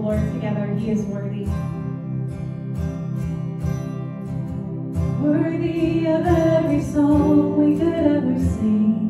Lord together. He is worthy. Worthy of every song we could ever sing.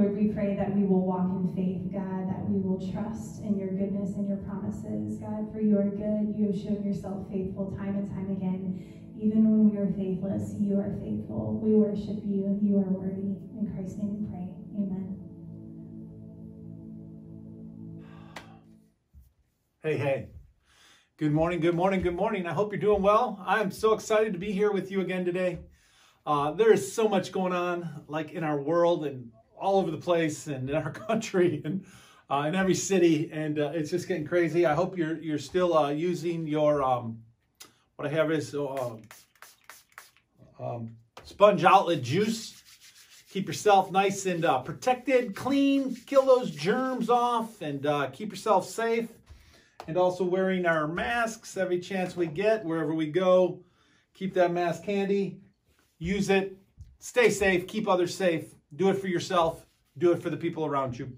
Lord, we pray that we will walk in faith, God, that we will trust in your goodness and your promises. God, for you are good. You have shown yourself faithful time and time again. Even when we are faithless, you are faithful. We worship you. You are worthy. In Christ's name we pray. Amen. Hey, hey. Good morning, good morning, good morning. I hope you're doing well. I'm so excited to be here with you again today. Uh, there is so much going on, like in our world and all over the place, and in our country, and uh, in every city, and uh, it's just getting crazy. I hope you're you're still uh, using your um, what I have is uh, um, sponge outlet juice. Keep yourself nice and uh, protected, clean, kill those germs off, and uh, keep yourself safe and also wearing our masks every chance we get wherever we go. Keep that mask handy, use it, stay safe, keep others safe, do it for yourself, do it for the people around you.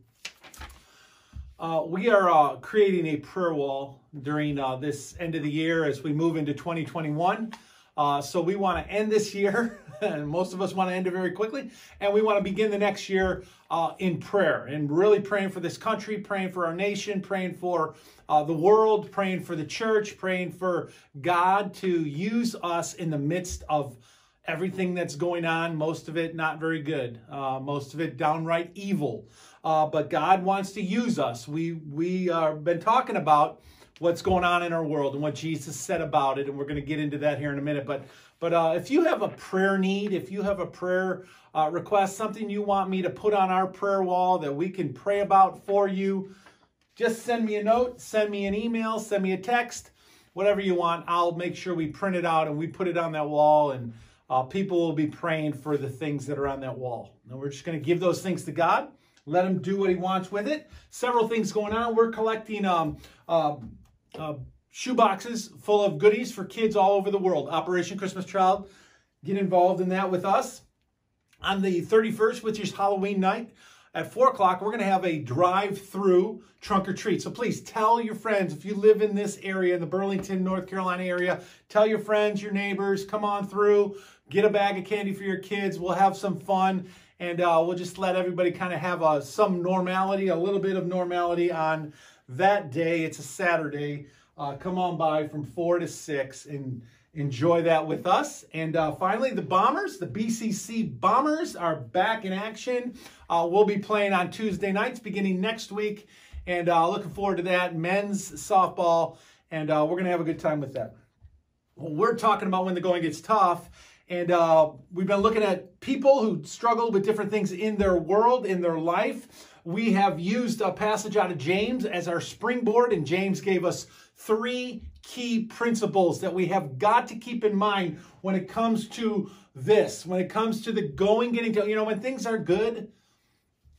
Uh, we are uh, creating a prayer wall during uh, this end of the year as we move into 2021. Uh, so we want to end this year, and most of us want to end it very quickly, and we want to begin the next year uh, in prayer and really praying for this country, praying for our nation, praying for uh, the world, praying for the church, praying for God to use us in the midst of everything that's going on. Most of it not very good, uh, most of it downright evil. Uh, but God wants to use us. We we have been talking about what's going on in our world and what Jesus said about it, and we're going to get into that here in a minute. But but uh, if you have a prayer need, if you have a prayer uh, request, something you want me to put on our prayer wall that we can pray about for you, just send me a note, send me an email, send me a text, whatever you want. I'll make sure we print it out and we put it on that wall, and uh, people will be praying for the things that are on that wall. And we're just going to give those things to God. Let him do what he wants with it. Several things going on. We're collecting um, uh, uh, shoe boxes full of goodies for kids all over the world. Operation Christmas Child, get involved in that with us. On the 31st, which is Halloween night, at 4 o'clock, we're going to have a drive-through trunk or treat. So please tell your friends, if you live in this area, in the Burlington, North Carolina area, tell your friends, your neighbors, come on through, get a bag of candy for your kids. We'll have some fun, and uh, we'll just let everybody kind of have a, some normality, a little bit of normality on that day. It's a Saturday. Uh, come on by from 4 to 6 and enjoy that with us. And uh, finally, the Bombers, the BCC Bombers, are back in action. Uh, we'll be playing on Tuesday nights beginning next week. And uh, looking forward to that. Men's softball. And uh, we're going to have a good time with that. Well, we're talking about when the going gets tough. And uh, we've been looking at people who struggle with different things in their world, in their life. We have used a passage out of James as our springboard, and James gave us three key principles that we have got to keep in mind when it comes to this, when it comes to the going, getting to, you know, when things are good,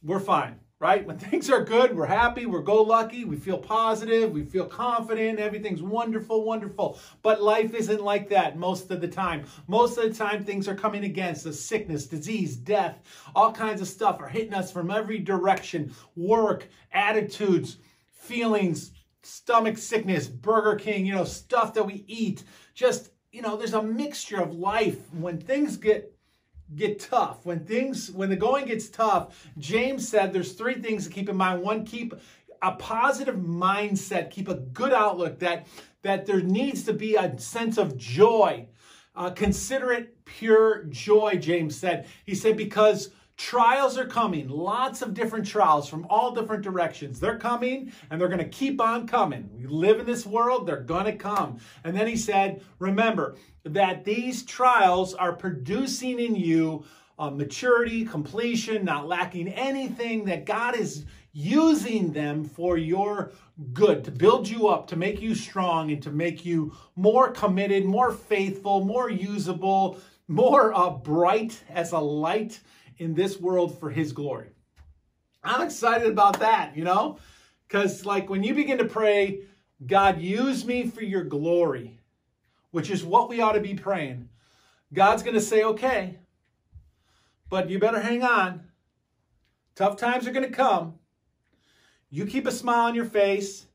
we're fine, right? When things are good, we're happy, we're go lucky, we feel positive, we feel confident, everything's wonderful, wonderful. But life isn't like that most of the time. Most of the time, things are coming against us sickness, disease, death, all kinds of stuff are hitting us from every direction work, attitudes, feelings, stomach sickness, Burger King, you know, stuff that we eat. Just, you know, there's a mixture of life when things get get tough. When things when the going gets tough, James said there's three things to keep in mind. One, keep a positive mindset, keep a good outlook that that there needs to be a sense of joy. Uh, consider it pure joy, James said. He said, because Trials are coming, lots of different trials from all different directions. They're coming and they're going to keep on coming. We live in this world, they're going to come. And then he said, Remember that these trials are producing in you uh, maturity, completion, not lacking anything, that God is using them for your good, to build you up, to make you strong, and to make you more committed, more faithful, more usable, more uh, bright as a light in this world for His glory. I'm excited about that, you know? Because, like, when you begin to pray, God, use me for your glory, which is what we ought to be praying, God's going to say, okay, but you better hang on. Tough times are going to come. You keep a smile on your face,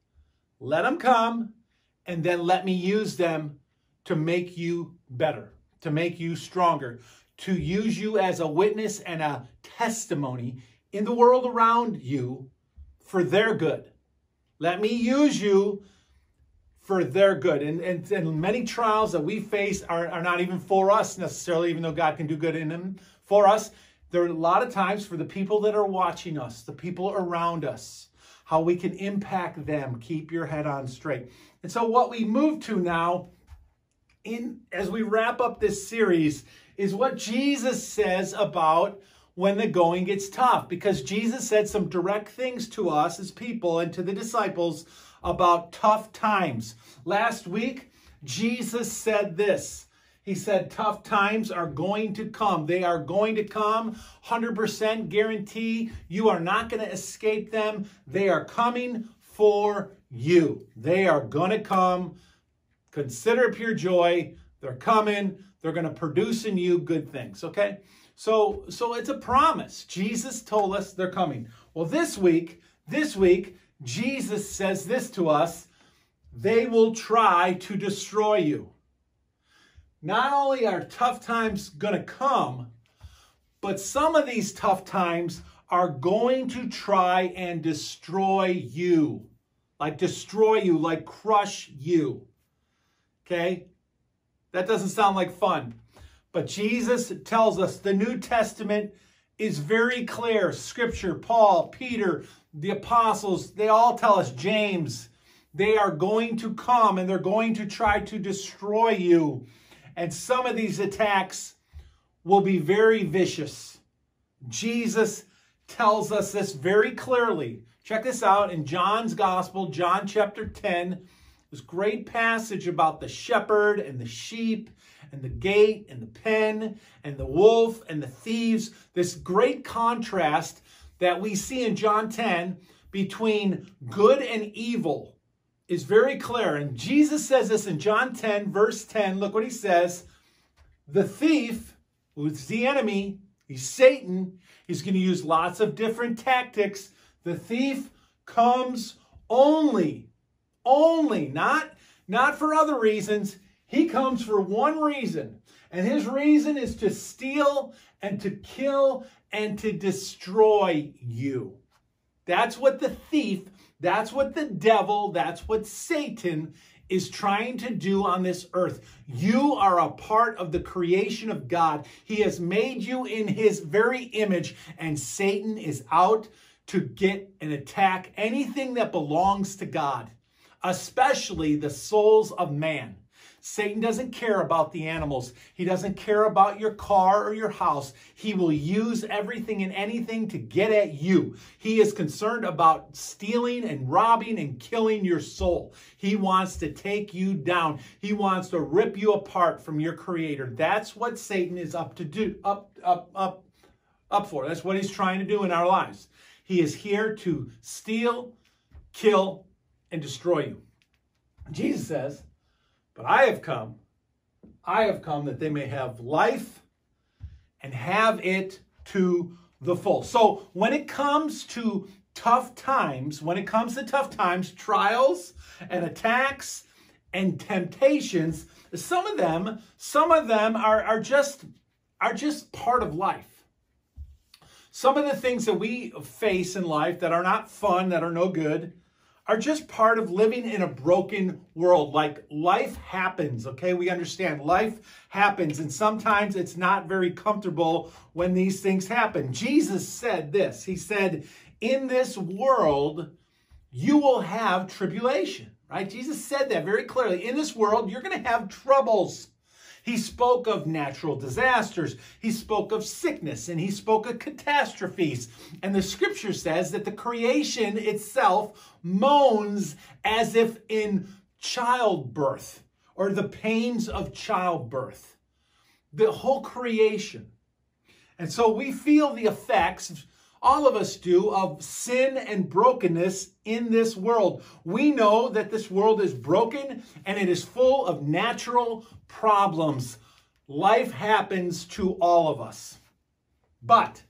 let them come, and then let me use them to make you better, to make you stronger, to use you as a witness and a testimony in the world around you for their good. Let me use you for their good. And, and, and many trials that we face are, are not even for us necessarily, even though God can do good in them for us. There are a lot of times for the people that are watching us, the people around us how we can impact them. Keep your head on straight. And so what we move to now in as we wrap up this series is what Jesus says about when the going gets tough because Jesus said some direct things to us as people and to the disciples about tough times. Last week Jesus said this he said, tough times are going to come. They are going to come. 100% guarantee. You are not going to escape them. They are coming for you. They are going to come. Consider it pure joy. They're coming. They're going to produce in you good things. Okay? So, so it's a promise. Jesus told us they're coming. Well, this week, this week, Jesus says this to us. They will try to destroy you not only are tough times going to come, but some of these tough times are going to try and destroy you. Like destroy you, like crush you. Okay? That doesn't sound like fun. But Jesus tells us the New Testament is very clear. Scripture, Paul, Peter, the apostles, they all tell us, James, they are going to come and they're going to try to destroy you. And some of these attacks will be very vicious. Jesus tells us this very clearly. Check this out in John's Gospel, John chapter 10. This great passage about the shepherd and the sheep and the gate and the pen and the wolf and the thieves. This great contrast that we see in John 10 between good and evil is very clear. And Jesus says this in John 10, verse 10. Look what he says. The thief, who's the enemy, he's Satan, he's going to use lots of different tactics. The thief comes only, only, not, not for other reasons. He comes for one reason. And his reason is to steal and to kill and to destroy you. That's what the thief that's what the devil, that's what Satan is trying to do on this earth. You are a part of the creation of God. He has made you in his very image, and Satan is out to get and attack anything that belongs to God, especially the souls of man. Satan doesn't care about the animals. He doesn't care about your car or your house. He will use everything and anything to get at you. He is concerned about stealing and robbing and killing your soul. He wants to take you down. He wants to rip you apart from your creator. That's what Satan is up to do, up, up, up, up for. That's what he's trying to do in our lives. He is here to steal, kill, and destroy you. Jesus says, but I have come, I have come that they may have life and have it to the full. So when it comes to tough times, when it comes to tough times, trials and attacks and temptations, some of them, some of them are, are just are just part of life. Some of the things that we face in life that are not fun, that are no good, are just part of living in a broken world. Like life happens, okay? We understand life happens, and sometimes it's not very comfortable when these things happen. Jesus said this He said, In this world, you will have tribulation, right? Jesus said that very clearly. In this world, you're going to have troubles. He spoke of natural disasters. He spoke of sickness and he spoke of catastrophes. And the scripture says that the creation itself moans as if in childbirth or the pains of childbirth. The whole creation. And so we feel the effects all of us do, of sin and brokenness in this world. We know that this world is broken and it is full of natural problems. Life happens to all of us. But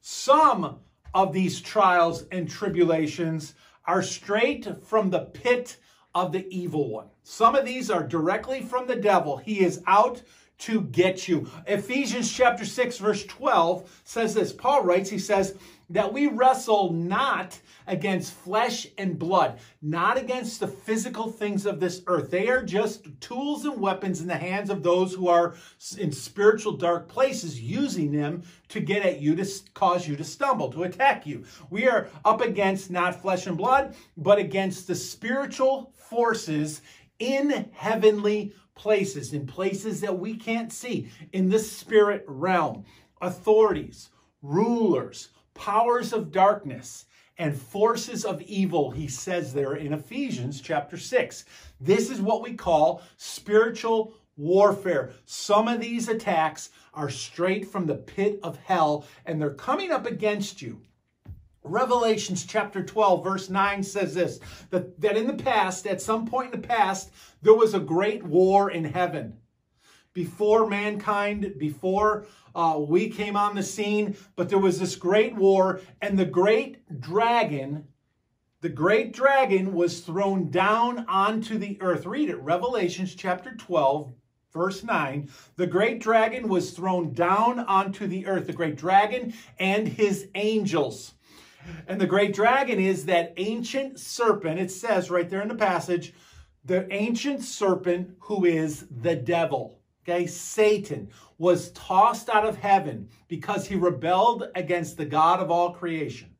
some of these trials and tribulations are straight from the pit of the evil one. Some of these are directly from the devil. He is out to get you. Ephesians chapter 6 verse 12 says this. Paul writes, he says, that we wrestle not against flesh and blood, not against the physical things of this earth. They are just tools and weapons in the hands of those who are in spiritual dark places, using them to get at you, to cause you to stumble, to attack you. We are up against not flesh and blood, but against the spiritual forces in heavenly places, in places that we can't see, in the spirit realm. Authorities, rulers, powers of darkness, and forces of evil, he says there in Ephesians chapter 6. This is what we call spiritual warfare. Some of these attacks are straight from the pit of hell, and they're coming up against you. Revelations chapter 12, verse 9 says this that, that in the past, at some point in the past, there was a great war in heaven. Before mankind, before uh, we came on the scene, but there was this great war, and the great dragon, the great dragon was thrown down onto the earth. Read it, Revelations chapter 12, verse 9 the great dragon was thrown down onto the earth the great dragon and his angels and the great dragon is that ancient serpent, it says right there in the passage, the ancient serpent who is the devil. Okay, Satan was tossed out of heaven because he rebelled against the God of all creation.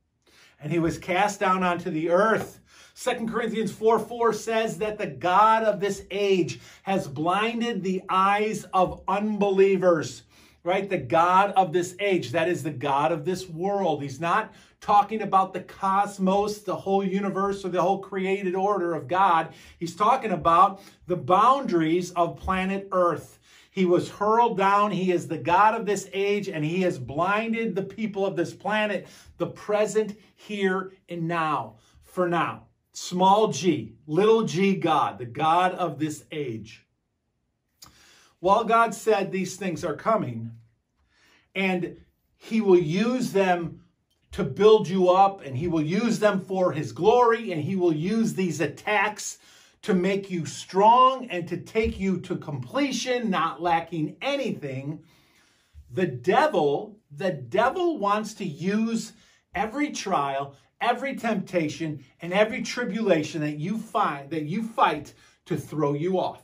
And he was cast down onto the earth. Second Corinthians 4 4 says that the God of this age has blinded the eyes of unbelievers right? The God of this age. That is the God of this world. He's not talking about the cosmos, the whole universe, or the whole created order of God. He's talking about the boundaries of planet Earth. He was hurled down. He is the God of this age, and he has blinded the people of this planet, the present, here, and now. For now. Small g, little g God, the God of this age. While God said these things are coming, and he will use them to build you up, and he will use them for his glory, and he will use these attacks to make you strong and to take you to completion, not lacking anything. The devil, the devil wants to use every trial, every temptation, and every tribulation that you find, that you fight to throw you off.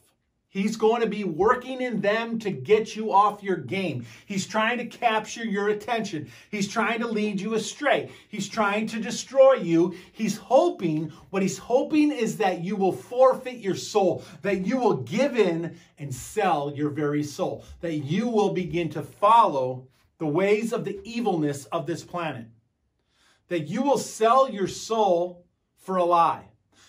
He's going to be working in them to get you off your game. He's trying to capture your attention. He's trying to lead you astray. He's trying to destroy you. He's hoping, what he's hoping is that you will forfeit your soul, that you will give in and sell your very soul, that you will begin to follow the ways of the evilness of this planet, that you will sell your soul for a lie,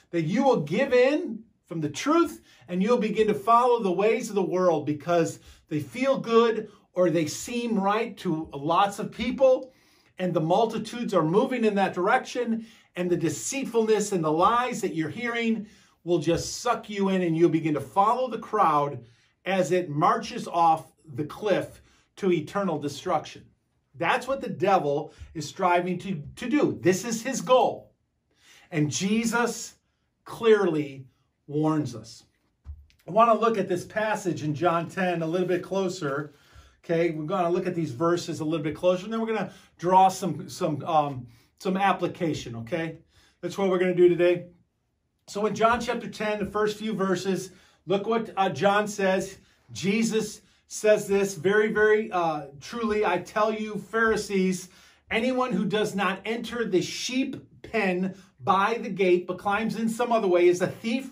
that you will give in from the truth and you'll begin to follow the ways of the world because they feel good or they seem right to lots of people and the multitudes are moving in that direction and the deceitfulness and the lies that you're hearing will just suck you in and you'll begin to follow the crowd as it marches off the cliff to eternal destruction. That's what the devil is striving to, to do. This is his goal. And Jesus clearly warns us. I want to look at this passage in John 10 a little bit closer. Okay, we're going to look at these verses a little bit closer, and then we're going to draw some some um, some application. Okay, that's what we're going to do today. So in John chapter 10, the first few verses, look what uh, John says. Jesus says this very, very uh, truly. I tell you, Pharisees, anyone who does not enter the sheep pen by the gate, but climbs in some other way, is a thief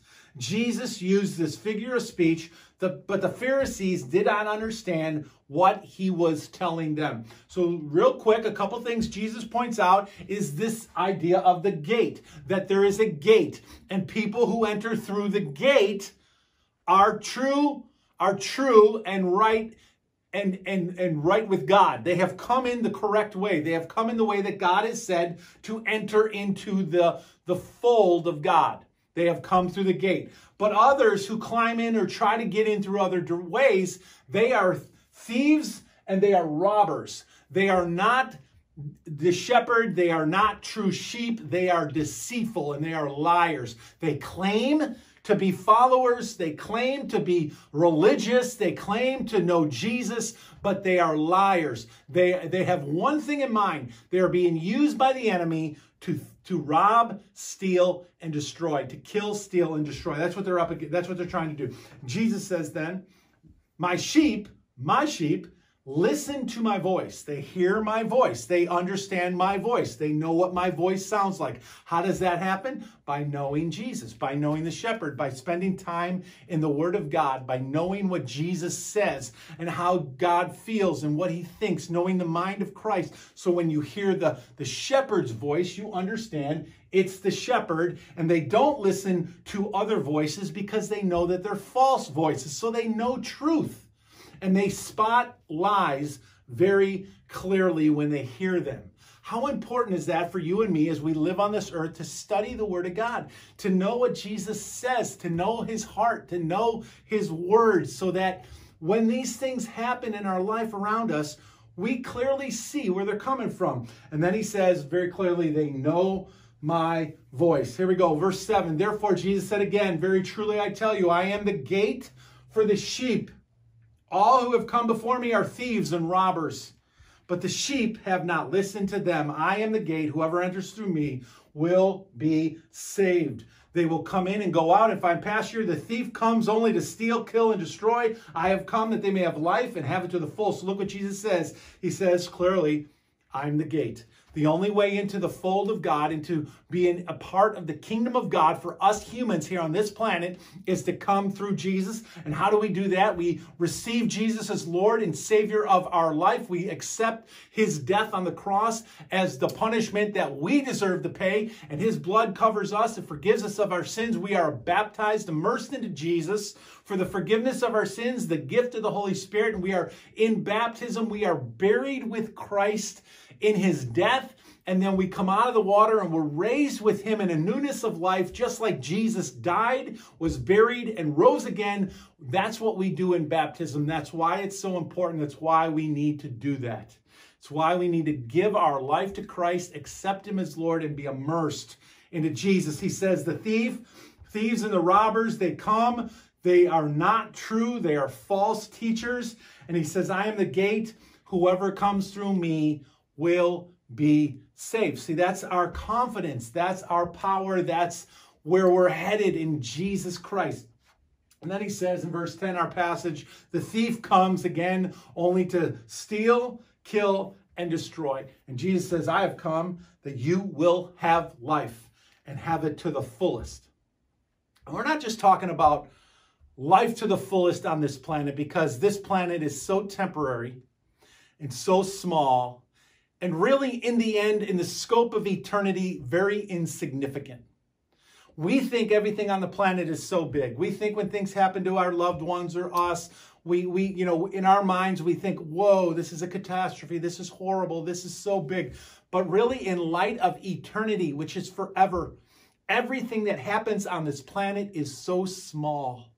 Jesus used this figure of speech, but the Pharisees did not understand what he was telling them. So, real quick, a couple things Jesus points out is this idea of the gate, that there is a gate, and people who enter through the gate are true, are true and right and and and right with God. They have come in the correct way. They have come in the way that God has said to enter into the the fold of God. They have come through the gate. But others who climb in or try to get in through other ways, they are thieves and they are robbers. They are not the shepherd, they are not true sheep, they are deceitful and they are liars. They claim to be followers, they claim to be religious, they claim to know Jesus, but they are liars. They, they have one thing in mind they are being used by the enemy to, to rob, steal, and destroy, to kill, steal, and destroy. That's what they're up against. That's what they're trying to do. Jesus says then, My sheep, my sheep, listen to my voice. They hear my voice. They understand my voice. They know what my voice sounds like. How does that happen? By knowing Jesus, by knowing the shepherd, by spending time in the Word of God, by knowing what Jesus says and how God feels and what he thinks, knowing the mind of Christ. So when you hear the, the shepherd's voice, you understand it's the shepherd, and they don't listen to other voices because they know that they're false voices. So they know truth and they spot lies very clearly when they hear them. How important is that for you and me as we live on this earth to study the Word of God, to know what Jesus says, to know His heart, to know His words, so that when these things happen in our life around us, we clearly see where they're coming from. And then He says very clearly, they know my voice. Here we go, verse 7. Therefore, Jesus said again, Very truly I tell you, I am the gate for the sheep. All who have come before me are thieves and robbers, but the sheep have not listened to them. I am the gate. Whoever enters through me will be saved. They will come in and go out and find pasture. The thief comes only to steal, kill, and destroy. I have come that they may have life and have it to the full. So look what Jesus says. He says clearly, I'm the gate. The only way into the fold of God, into being a part of the kingdom of God for us humans here on this planet, is to come through Jesus. And how do we do that? We receive Jesus as Lord and Savior of our life. We accept his death on the cross as the punishment that we deserve to pay. And his blood covers us and forgives us of our sins. We are baptized, immersed into Jesus for the forgiveness of our sins, the gift of the Holy Spirit. And we are in baptism. We are buried with Christ in his death, and then we come out of the water and we're raised with him in a newness of life, just like Jesus died, was buried, and rose again. That's what we do in baptism. That's why it's so important. That's why we need to do that. It's why we need to give our life to Christ, accept him as Lord, and be immersed into Jesus. He says, The thief, thieves and the robbers, they come. They are not true. They are false teachers. And he says, I am the gate. Whoever comes through me will be saved. See, that's our confidence, that's our power, that's where we're headed in Jesus Christ. And then he says in verse 10, our passage, the thief comes again only to steal, kill, and destroy. And Jesus says, I have come that you will have life and have it to the fullest. And we're not just talking about life to the fullest on this planet because this planet is so temporary and so small and really, in the end, in the scope of eternity, very insignificant. We think everything on the planet is so big. We think when things happen to our loved ones or us, we, we, you know, in our minds, we think, whoa, this is a catastrophe. This is horrible. This is so big. But really, in light of eternity, which is forever, everything that happens on this planet is so small.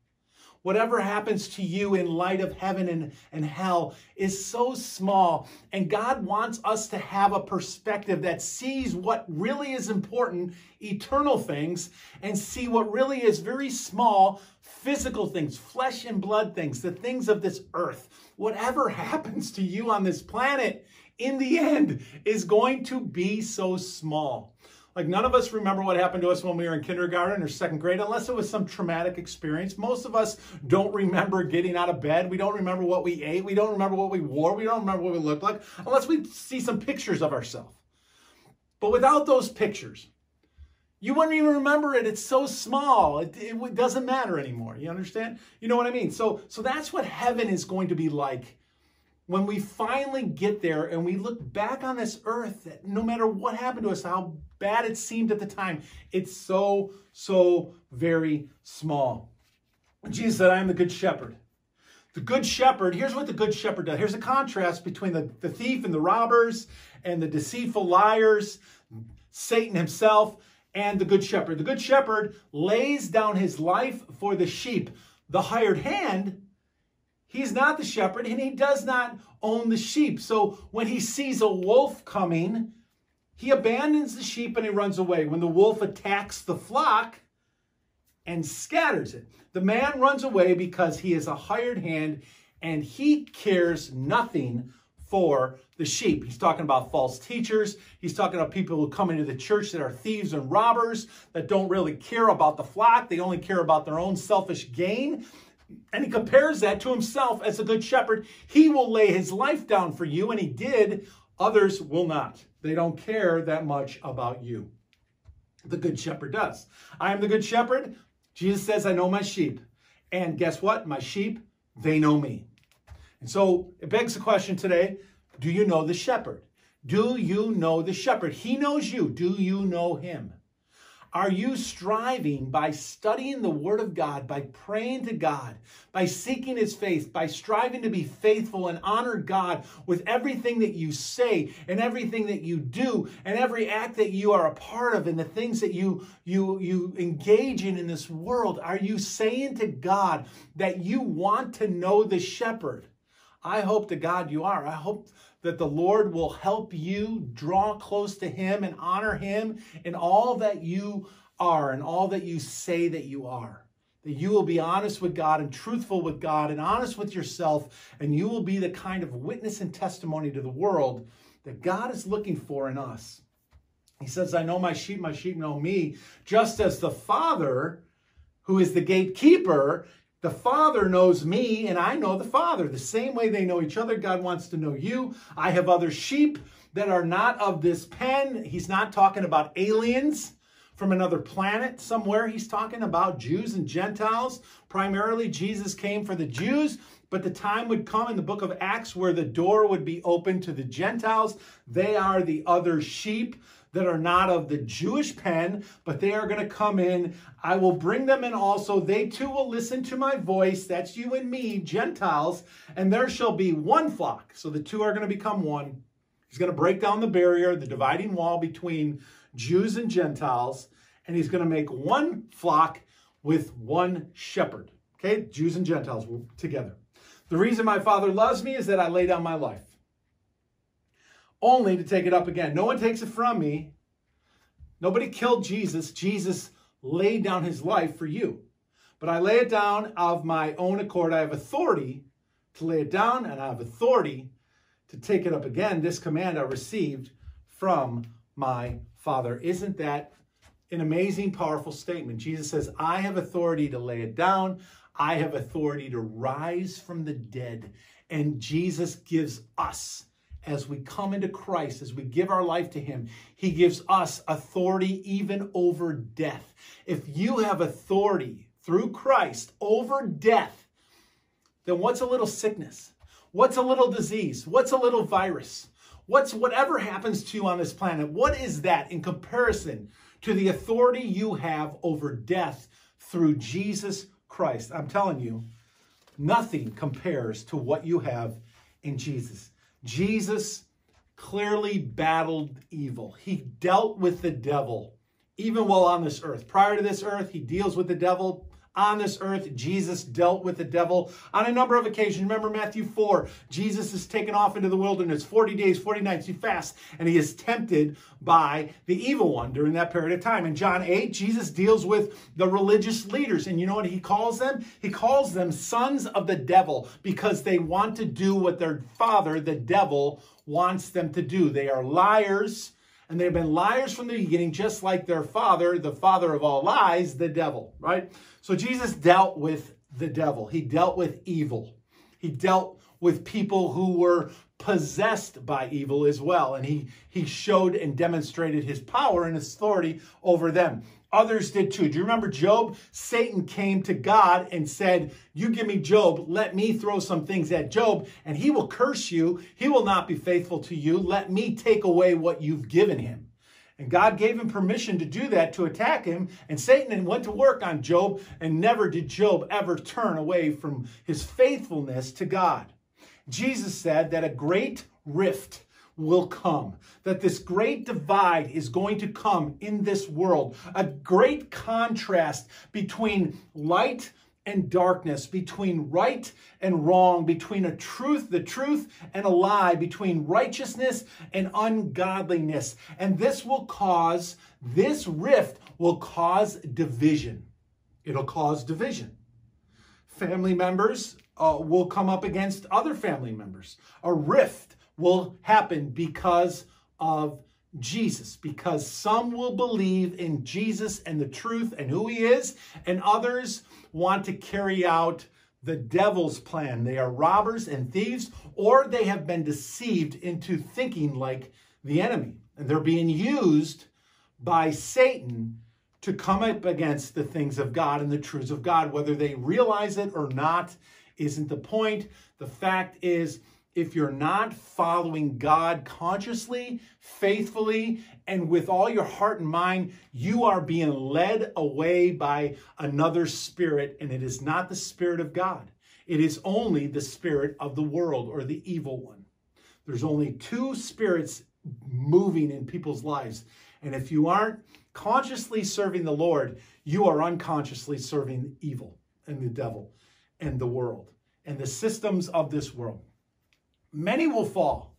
Whatever happens to you in light of heaven and, and hell is so small. And God wants us to have a perspective that sees what really is important, eternal things, and see what really is very small, physical things, flesh and blood things, the things of this earth. Whatever happens to you on this planet, in the end, is going to be so small. Like none of us remember what happened to us when we were in kindergarten or second grade, unless it was some traumatic experience. Most of us don't remember getting out of bed. We don't remember what we ate. We don't remember what we wore. We don't remember what we looked like, unless we see some pictures of ourselves. But without those pictures, you wouldn't even remember it. It's so small. It, it doesn't matter anymore. You understand? You know what I mean? So, so that's what heaven is going to be like when we finally get there and we look back on this earth, that no matter what happened to us, how bad it seemed at the time, it's so, so very small. Jesus said, I am the good shepherd. The good shepherd, here's what the good shepherd does. Here's a contrast between the, the thief and the robbers and the deceitful liars, Satan himself, and the good shepherd. The good shepherd lays down his life for the sheep. The hired hand He's not the shepherd and he does not own the sheep. So when he sees a wolf coming, he abandons the sheep and he runs away. When the wolf attacks the flock and scatters it, the man runs away because he is a hired hand and he cares nothing for the sheep. He's talking about false teachers. He's talking about people who come into the church that are thieves and robbers, that don't really care about the flock. They only care about their own selfish gain. And he compares that to himself as a good shepherd. He will lay his life down for you, and he did. Others will not. They don't care that much about you. The good shepherd does. I am the good shepherd. Jesus says, I know my sheep. And guess what? My sheep, they know me. And so it begs the question today do you know the shepherd? Do you know the shepherd? He knows you. Do you know him? Are you striving by studying the Word of God, by praying to God, by seeking His face, by striving to be faithful and honor God with everything that you say and everything that you do and every act that you are a part of and the things that you, you, you engage in in this world? Are you saying to God that you want to know the shepherd? I hope to God you are. I hope that the Lord will help you draw close to Him and honor Him in all that you are and all that you say that you are. That you will be honest with God and truthful with God and honest with yourself, and you will be the kind of witness and testimony to the world that God is looking for in us. He says, I know my sheep, my sheep know me, just as the Father, who is the gatekeeper, the Father knows me, and I know the Father. The same way they know each other, God wants to know you. I have other sheep that are not of this pen. He's not talking about aliens from another planet somewhere. He's talking about Jews and Gentiles. Primarily, Jesus came for the Jews, but the time would come in the book of Acts where the door would be open to the Gentiles. They are the other sheep that are not of the Jewish pen, but they are going to come in. I will bring them in also. They too will listen to my voice. That's you and me, Gentiles, and there shall be one flock. So the two are going to become one. He's going to break down the barrier, the dividing wall between Jews and Gentiles, and he's going to make one flock with one shepherd. Okay, Jews and Gentiles together. The reason my Father loves me is that I lay down my life only to take it up again. No one takes it from me. Nobody killed Jesus. Jesus laid down his life for you. But I lay it down of my own accord. I have authority to lay it down, and I have authority to take it up again. This command I received from my Father. Isn't that an amazing, powerful statement? Jesus says, I have authority to lay it down. I have authority to rise from the dead. And Jesus gives us as we come into Christ, as we give our life to Him, He gives us authority even over death. If you have authority through Christ over death, then what's a little sickness? What's a little disease? What's a little virus? What's whatever happens to you on this planet? What is that in comparison to the authority you have over death through Jesus Christ? I'm telling you, nothing compares to what you have in Jesus. Jesus clearly battled evil. He dealt with the devil even while on this earth. Prior to this earth, he deals with the devil. On this earth, Jesus dealt with the devil on a number of occasions. Remember Matthew 4, Jesus is taken off into the wilderness 40 days, 40 nights. He fasts and he is tempted by the evil one during that period of time. In John 8, Jesus deals with the religious leaders. And you know what he calls them? He calls them sons of the devil because they want to do what their father, the devil, wants them to do. They are liars and they've been liars from the beginning, just like their father, the father of all lies, the devil, right? So Jesus dealt with the devil. He dealt with evil. He dealt with people who were possessed by evil as well. And he, he showed and demonstrated his power and authority over them. Others did too. Do you remember Job? Satan came to God and said, You give me Job, let me throw some things at Job, and he will curse you. He will not be faithful to you. Let me take away what you've given him. And God gave him permission to do that, to attack him. And Satan went to work on Job, and never did Job ever turn away from his faithfulness to God. Jesus said that a great rift will come, that this great divide is going to come in this world, a great contrast between light and darkness, between right and wrong, between a truth, the truth, and a lie, between righteousness and ungodliness. And this will cause, this rift will cause division. It'll cause division. Family members uh, will come up against other family members. A rift will happen because of Jesus, because some will believe in Jesus and the truth and who he is, and others want to carry out the devil's plan. They are robbers and thieves, or they have been deceived into thinking like the enemy. And they're being used by Satan to come up against the things of God and the truths of God. Whether they realize it or not isn't the point. The fact is, if you're not following God consciously, faithfully, and with all your heart and mind, you are being led away by another spirit, and it is not the spirit of God. It is only the spirit of the world or the evil one. There's only two spirits moving in people's lives. And if you aren't consciously serving the Lord, you are unconsciously serving evil and the devil and the world and the systems of this world. Many will fall.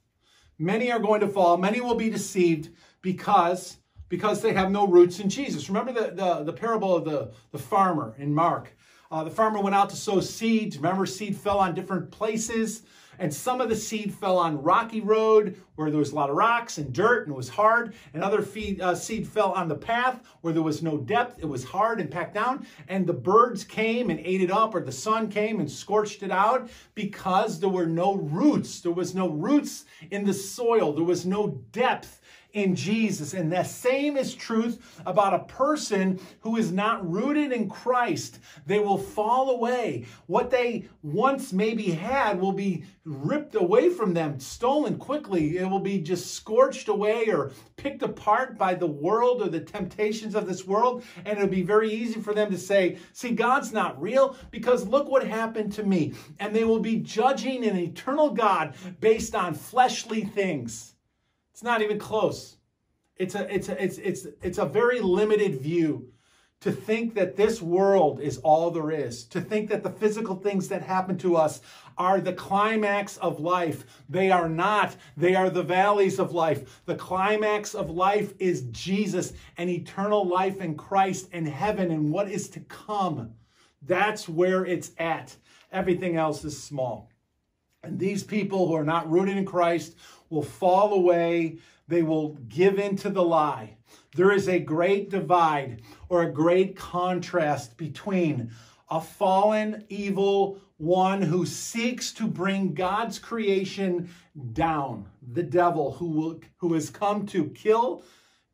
Many are going to fall. Many will be deceived because, because they have no roots in Jesus. Remember the, the, the parable of the, the farmer in Mark. Uh, the farmer went out to sow seeds. Remember, seed fell on different places. And some of the seed fell on rocky road where there was a lot of rocks and dirt and it was hard. And other feed, uh, seed fell on the path where there was no depth. It was hard and packed down. And the birds came and ate it up, or the sun came and scorched it out because there were no roots. There was no roots in the soil. There was no depth in Jesus. And the same is truth about a person who is not rooted in Christ. They will fall away. What they once maybe had will be ripped away from them, stolen quickly. It will be just scorched away or picked apart by the world or the temptations of this world. And it'll be very easy for them to say, see, God's not real because look what happened to me. And they will be judging an eternal God based on fleshly things. It's not even close. It's a it's a it's it's it's a very limited view to think that this world is all there is, to think that the physical things that happen to us are the climax of life. They are not. They are the valleys of life. The climax of life is Jesus and eternal life in Christ and heaven and what is to come. That's where it's at. Everything else is small. And these people who are not rooted in Christ will fall away. They will give in to the lie. There is a great divide or a great contrast between a fallen, evil one who seeks to bring God's creation down, the devil who, will, who has come to kill,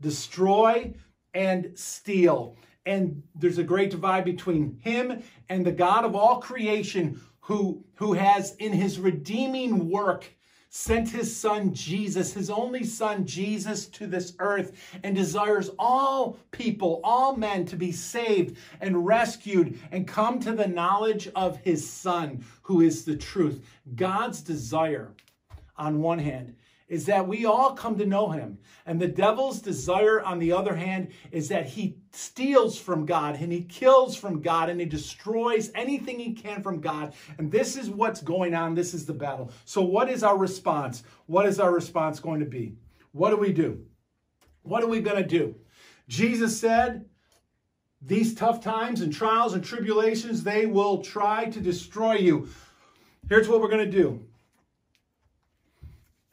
destroy, and steal. And there's a great divide between him and the God of all creation who, who has in his redeeming work sent his son Jesus, his only son Jesus, to this earth and desires all people, all men to be saved and rescued and come to the knowledge of his son, who is the truth. God's desire, on one hand, is that we all come to know him. And the devil's desire, on the other hand, is that he steals from God and he kills from God and he destroys anything he can from God. And this is what's going on. This is the battle. So, what is our response? What is our response going to be? What do we do? What are we going to do? Jesus said, these tough times and trials and tribulations, they will try to destroy you. Here's what we're going to do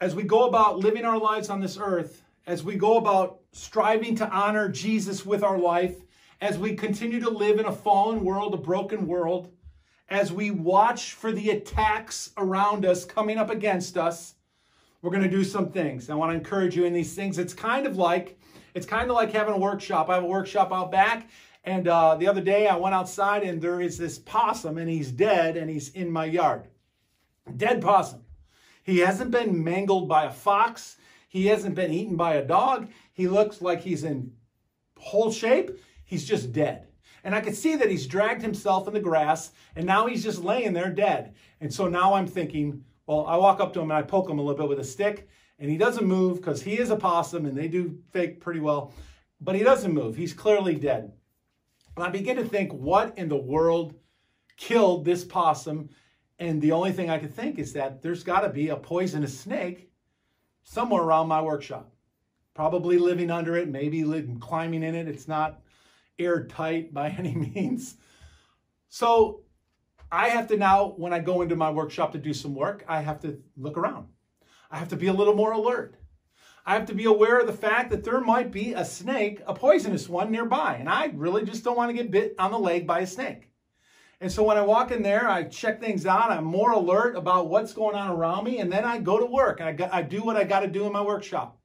as we go about living our lives on this earth, as we go about striving to honor Jesus with our life, as we continue to live in a fallen world, a broken world, as we watch for the attacks around us coming up against us, we're going to do some things. I want to encourage you in these things. It's kind of like it's kind of like having a workshop. I have a workshop out back, and uh, the other day I went outside and there is this possum, and he's dead, and he's in my yard. Dead possum. He hasn't been mangled by a fox. He hasn't been eaten by a dog. He looks like he's in whole shape. He's just dead. And I could see that he's dragged himself in the grass and now he's just laying there dead. And so now I'm thinking, well, I walk up to him and I poke him a little bit with a stick and he doesn't move because he is a possum and they do fake pretty well, but he doesn't move. He's clearly dead. And I begin to think, what in the world killed this possum and the only thing I could think is that there's got to be a poisonous snake somewhere around my workshop. Probably living under it, maybe living, climbing in it. It's not airtight by any means. So I have to now, when I go into my workshop to do some work, I have to look around. I have to be a little more alert. I have to be aware of the fact that there might be a snake, a poisonous one nearby, and I really just don't want to get bit on the leg by a snake. And so when I walk in there, I check things out. I'm more alert about what's going on around me. And then I go to work I, got, I do what I got to do in my workshop.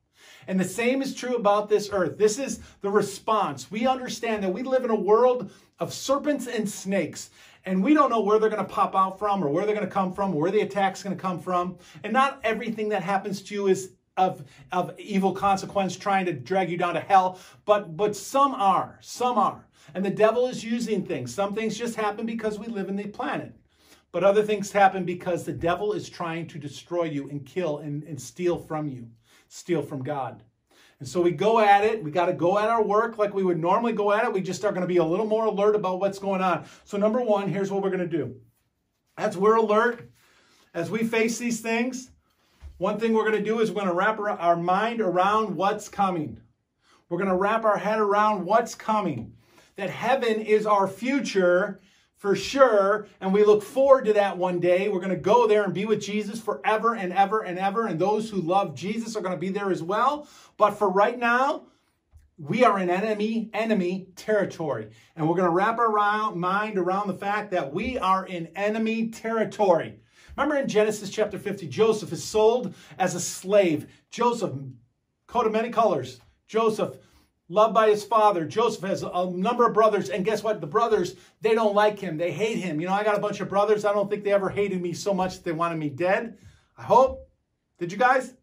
And the same is true about this earth. This is the response. We understand that we live in a world of serpents and snakes. And we don't know where they're going to pop out from or where they're going to come from, or where the attack's going to come from. And not everything that happens to you is of, of evil consequence trying to drag you down to hell, but, but some are. Some are. And the devil is using things. Some things just happen because we live in the planet. But other things happen because the devil is trying to destroy you and kill and, and steal from you, steal from God. And so we go at it. We got to go at our work like we would normally go at it. We just are going to be a little more alert about what's going on. So, number one, here's what we're going to do. As we're alert, as we face these things, one thing we're going to do is we're going to wrap our mind around what's coming. We're going to wrap our head around what's coming that heaven is our future for sure. And we look forward to that one day. We're going to go there and be with Jesus forever and ever and ever. And those who love Jesus are going to be there as well. But for right now, we are in enemy enemy territory and we're going to wrap our mind around the fact that we are in enemy territory remember in genesis chapter 50 joseph is sold as a slave joseph coat of many colors joseph loved by his father. Joseph has a number of brothers, and guess what? The brothers, they don't like him. They hate him. You know, I got a bunch of brothers. I don't think they ever hated me so much that they wanted me dead. I hope. Did you guys?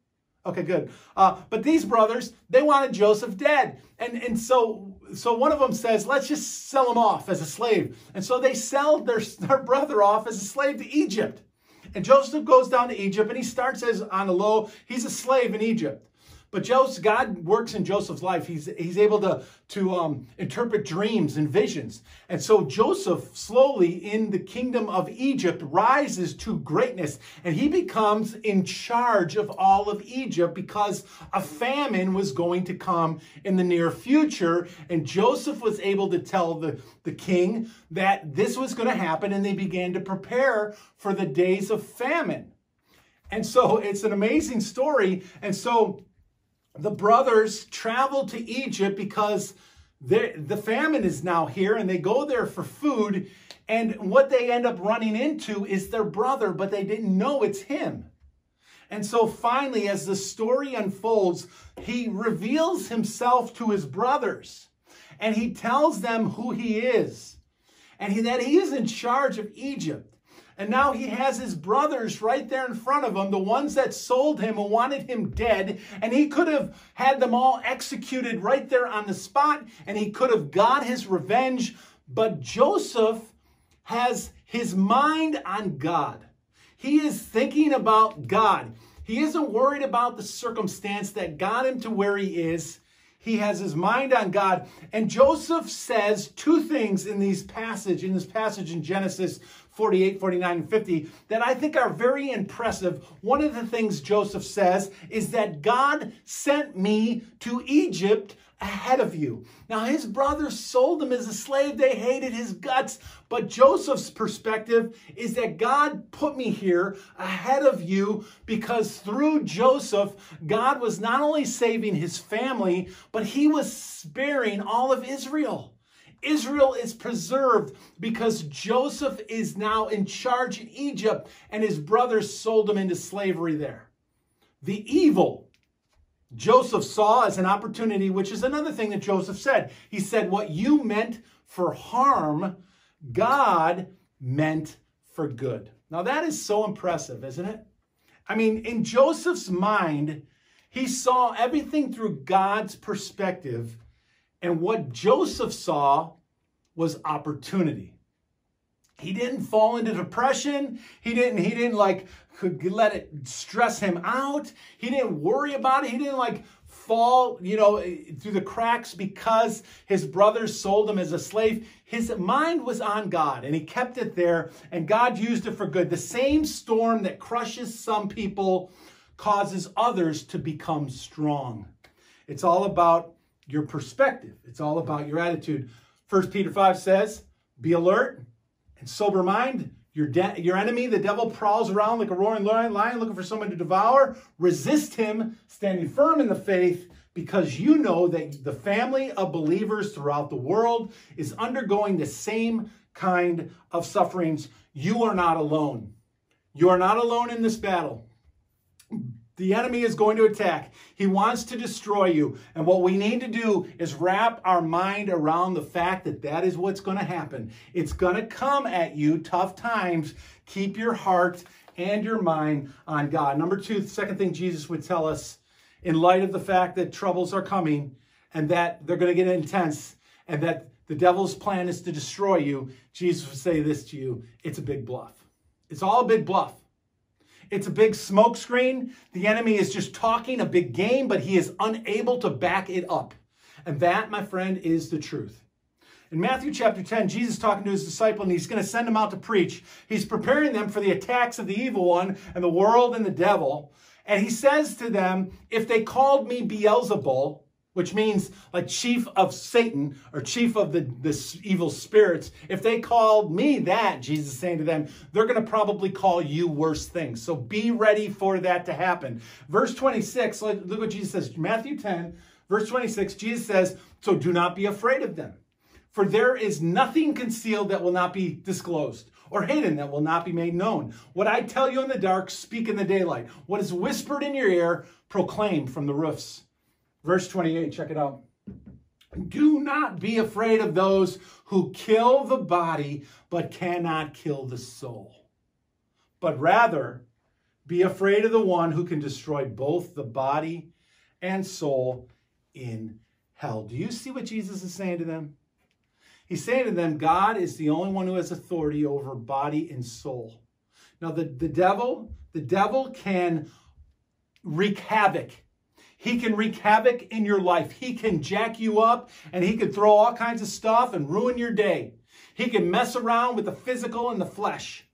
Okay, good. Uh, but these brothers, they wanted Joseph dead. And, and so, so one of them says, let's just sell him off as a slave. And so they sell their, their brother off as a slave to Egypt. And Joseph goes down to Egypt and he starts as on a low, he's a slave in Egypt. But Joseph, God works in Joseph's life. He's, he's able to, to um, interpret dreams and visions. And so Joseph, slowly in the kingdom of Egypt, rises to greatness. And he becomes in charge of all of Egypt because a famine was going to come in the near future. And Joseph was able to tell the, the king that this was going to happen. And they began to prepare for the days of famine. And so it's an amazing story. And so the brothers travel to Egypt because the famine is now here and they go there for food. And what they end up running into is their brother, but they didn't know it's him. And so finally, as the story unfolds, he reveals himself to his brothers and he tells them who he is and he, that he is in charge of Egypt. And now he has his brothers right there in front of him, the ones that sold him and wanted him dead. And he could have had them all executed right there on the spot, and he could have got his revenge. But Joseph has his mind on God. He is thinking about God. He isn't worried about the circumstance that got him to where he is. He has his mind on God. And Joseph says two things in these passage, in this passage in Genesis 48, 49, and 50 that I think are very impressive. One of the things Joseph says is that God sent me to Egypt ahead of you. Now, his brothers sold him as a slave. They hated his guts. But Joseph's perspective is that God put me here ahead of you because through Joseph, God was not only saving his family, but he was sparing all of Israel. Israel is preserved because Joseph is now in charge in Egypt and his brothers sold him into slavery there. The evil Joseph saw as an opportunity, which is another thing that Joseph said. He said, What you meant for harm, God meant for good. Now, that is so impressive, isn't it? I mean, in Joseph's mind, he saw everything through God's perspective, and what Joseph saw was opportunity. He didn't fall into depression. He didn't, he didn't like could let it stress him out. He didn't worry about it. He didn't like fall, you know, eh, through the cracks because his brothers sold him as a slave. His mind was on God and he kept it there and God used it for good. The same storm that crushes some people causes others to become strong. It's all about your perspective. It's all about your attitude. First Peter 5 says, be alert and sober mind. Your, de- your enemy, the devil, prowls around like a roaring lion looking for someone to devour. Resist him, standing firm in the faith, because you know that the family of believers throughout the world is undergoing the same kind of sufferings. You are not alone. You are not alone in this battle. The enemy is going to attack. He wants to destroy you. And what we need to do is wrap our mind around the fact that that is what's going to happen. It's going to come at you, tough times. Keep your heart and your mind on God. Number two, the second thing Jesus would tell us in light of the fact that troubles are coming and that they're going to get intense and that the devil's plan is to destroy you, Jesus would say this to you it's a big bluff. It's all a big bluff. It's a big smokescreen. The enemy is just talking a big game, but he is unable to back it up. And that, my friend, is the truth. In Matthew chapter 10, Jesus talking to his disciple, and he's going to send them out to preach. He's preparing them for the attacks of the evil one and the world and the devil. And he says to them, If they called me Beelzebul, which means like chief of Satan or chief of the, the evil spirits. If they called me that, Jesus is saying to them, they're going to probably call you worse things. So be ready for that to happen. Verse 26, look what Jesus says. Matthew 10, verse 26, Jesus says, So do not be afraid of them. For there is nothing concealed that will not be disclosed, or hidden that will not be made known. What I tell you in the dark, speak in the daylight. What is whispered in your ear, proclaim from the roofs. Verse 28, check it out. Do not be afraid of those who kill the body but cannot kill the soul. But rather, be afraid of the one who can destroy both the body and soul in hell. Do you see what Jesus is saying to them? He's saying to them, God is the only one who has authority over body and soul. Now, the, the devil, the devil can wreak havoc he can wreak havoc in your life. He can jack you up and he can throw all kinds of stuff and ruin your day. He can mess around with the physical and the flesh,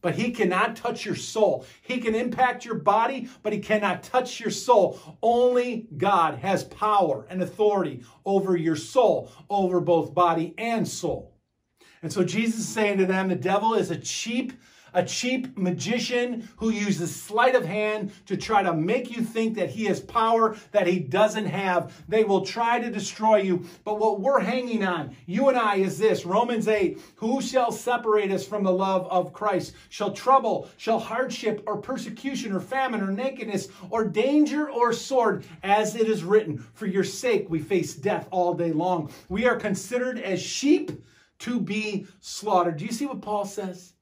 but he cannot touch your soul. He can impact your body, but he cannot touch your soul. Only God has power and authority over your soul, over both body and soul. And so Jesus is saying to them, the devil is a cheap a cheap magician who uses sleight of hand to try to make you think that he has power that he doesn't have. They will try to destroy you. But what we're hanging on, you and I, is this Romans 8 Who shall separate us from the love of Christ? Shall trouble, shall hardship, or persecution, or famine, or nakedness, or danger, or sword, as it is written, For your sake we face death all day long. We are considered as sheep to be slaughtered. Do you see what Paul says?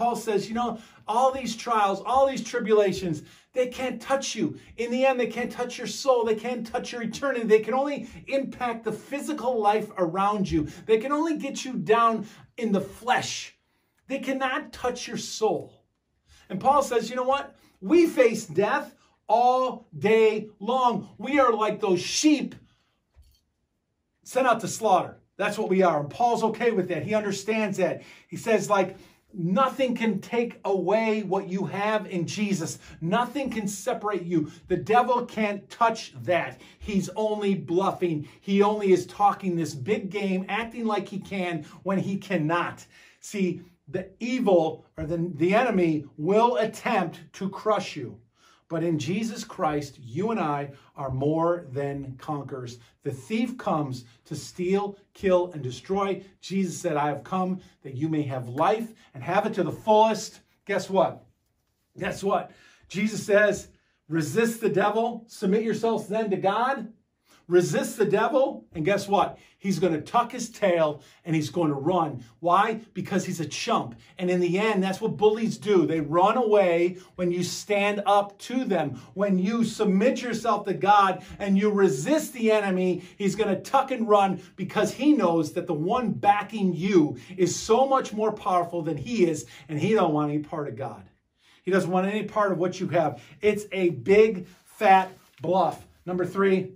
Paul says, you know, all these trials, all these tribulations, they can't touch you. In the end, they can't touch your soul. They can't touch your eternity. They can only impact the physical life around you. They can only get you down in the flesh. They cannot touch your soul. And Paul says, you know what? We face death all day long. We are like those sheep sent out to slaughter. That's what we are. And Paul's okay with that. He understands that. He says, like, Nothing can take away what you have in Jesus. Nothing can separate you. The devil can't touch that. He's only bluffing. He only is talking this big game, acting like he can when he cannot. See, the evil or the, the enemy will attempt to crush you. But in Jesus Christ, you and I are more than conquerors. The thief comes to steal, kill, and destroy. Jesus said, I have come that you may have life and have it to the fullest. Guess what? Guess what? Jesus says, resist the devil, submit yourselves then to God, resist the devil, and guess what? He's going to tuck his tail and he's going to run. Why? Because he's a chump. And in the end, that's what bullies do. They run away when you stand up to them. When you submit yourself to God and you resist the enemy, he's going to tuck and run because he knows that the one backing you is so much more powerful than he is, and he don't want any part of God. He doesn't want any part of what you have. It's a big, fat bluff. Number three,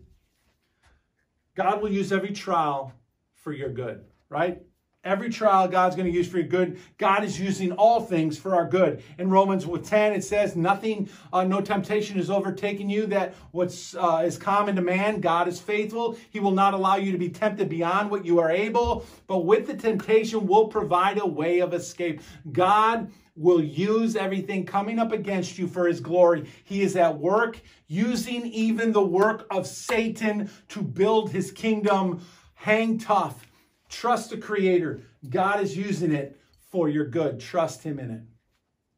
God will use every trial for your good, right? Every trial God's going to use for your good. God is using all things for our good. In Romans 10, it says, Nothing, uh, no temptation is overtaken you that what's uh, is common to man. God is faithful. He will not allow you to be tempted beyond what you are able, but with the temptation will provide a way of escape. God will use everything coming up against you for his glory. He is at work using even the work of Satan to build his kingdom. Hang tough. Trust the Creator. God is using it for your good. Trust Him in it.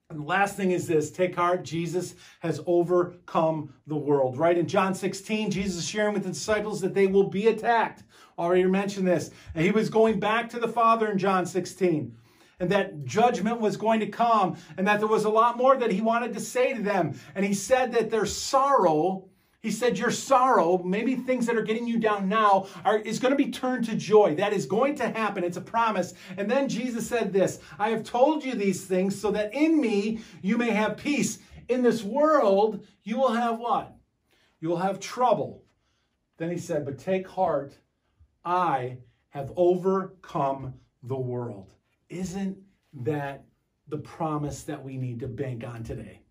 And the last thing is this take heart, Jesus has overcome the world, right? In John 16, Jesus is sharing with the disciples that they will be attacked. Already mentioned this. And he was going back to the Father in John 16 and that judgment was going to come and that there was a lot more that he wanted to say to them. And he said that their sorrow, he said, Your sorrow, maybe things that are getting you down now, are, is going to be turned to joy. That is going to happen. It's a promise. And then Jesus said this I have told you these things so that in me you may have peace. In this world, you will have what? You will have trouble. Then he said, But take heart, I have overcome the world. Isn't that the promise that we need to bank on today?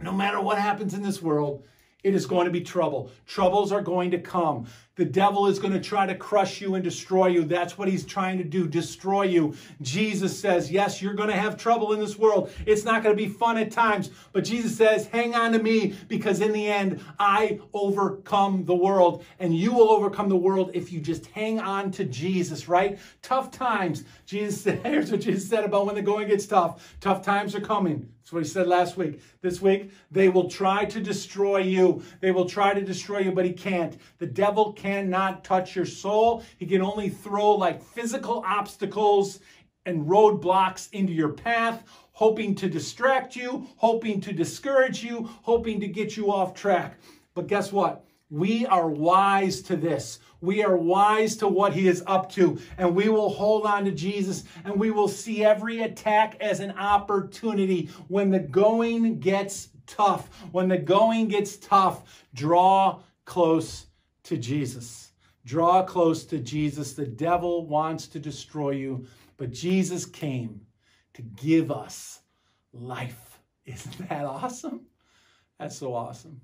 No matter what happens in this world, it is going to be trouble. Troubles are going to come. The devil is going to try to crush you and destroy you. That's what he's trying to do, destroy you. Jesus says, Yes, you're going to have trouble in this world. It's not going to be fun at times. But Jesus says, Hang on to me because in the end, I overcome the world. And you will overcome the world if you just hang on to Jesus, right? Tough times. Jesus said, Here's what Jesus said about when the going gets tough. Tough times are coming. That's what he said last week. This week, they will try to destroy you. They will try to destroy you, but he can't. The devil cannot touch your soul. He can only throw like physical obstacles and roadblocks into your path, hoping to distract you, hoping to discourage you, hoping to get you off track. But guess what? We are wise to this. We are wise to what he is up to, and we will hold on to Jesus and we will see every attack as an opportunity. When the going gets tough, when the going gets tough, draw close to Jesus. Draw close to Jesus. The devil wants to destroy you, but Jesus came to give us life. Isn't that awesome? That's so awesome.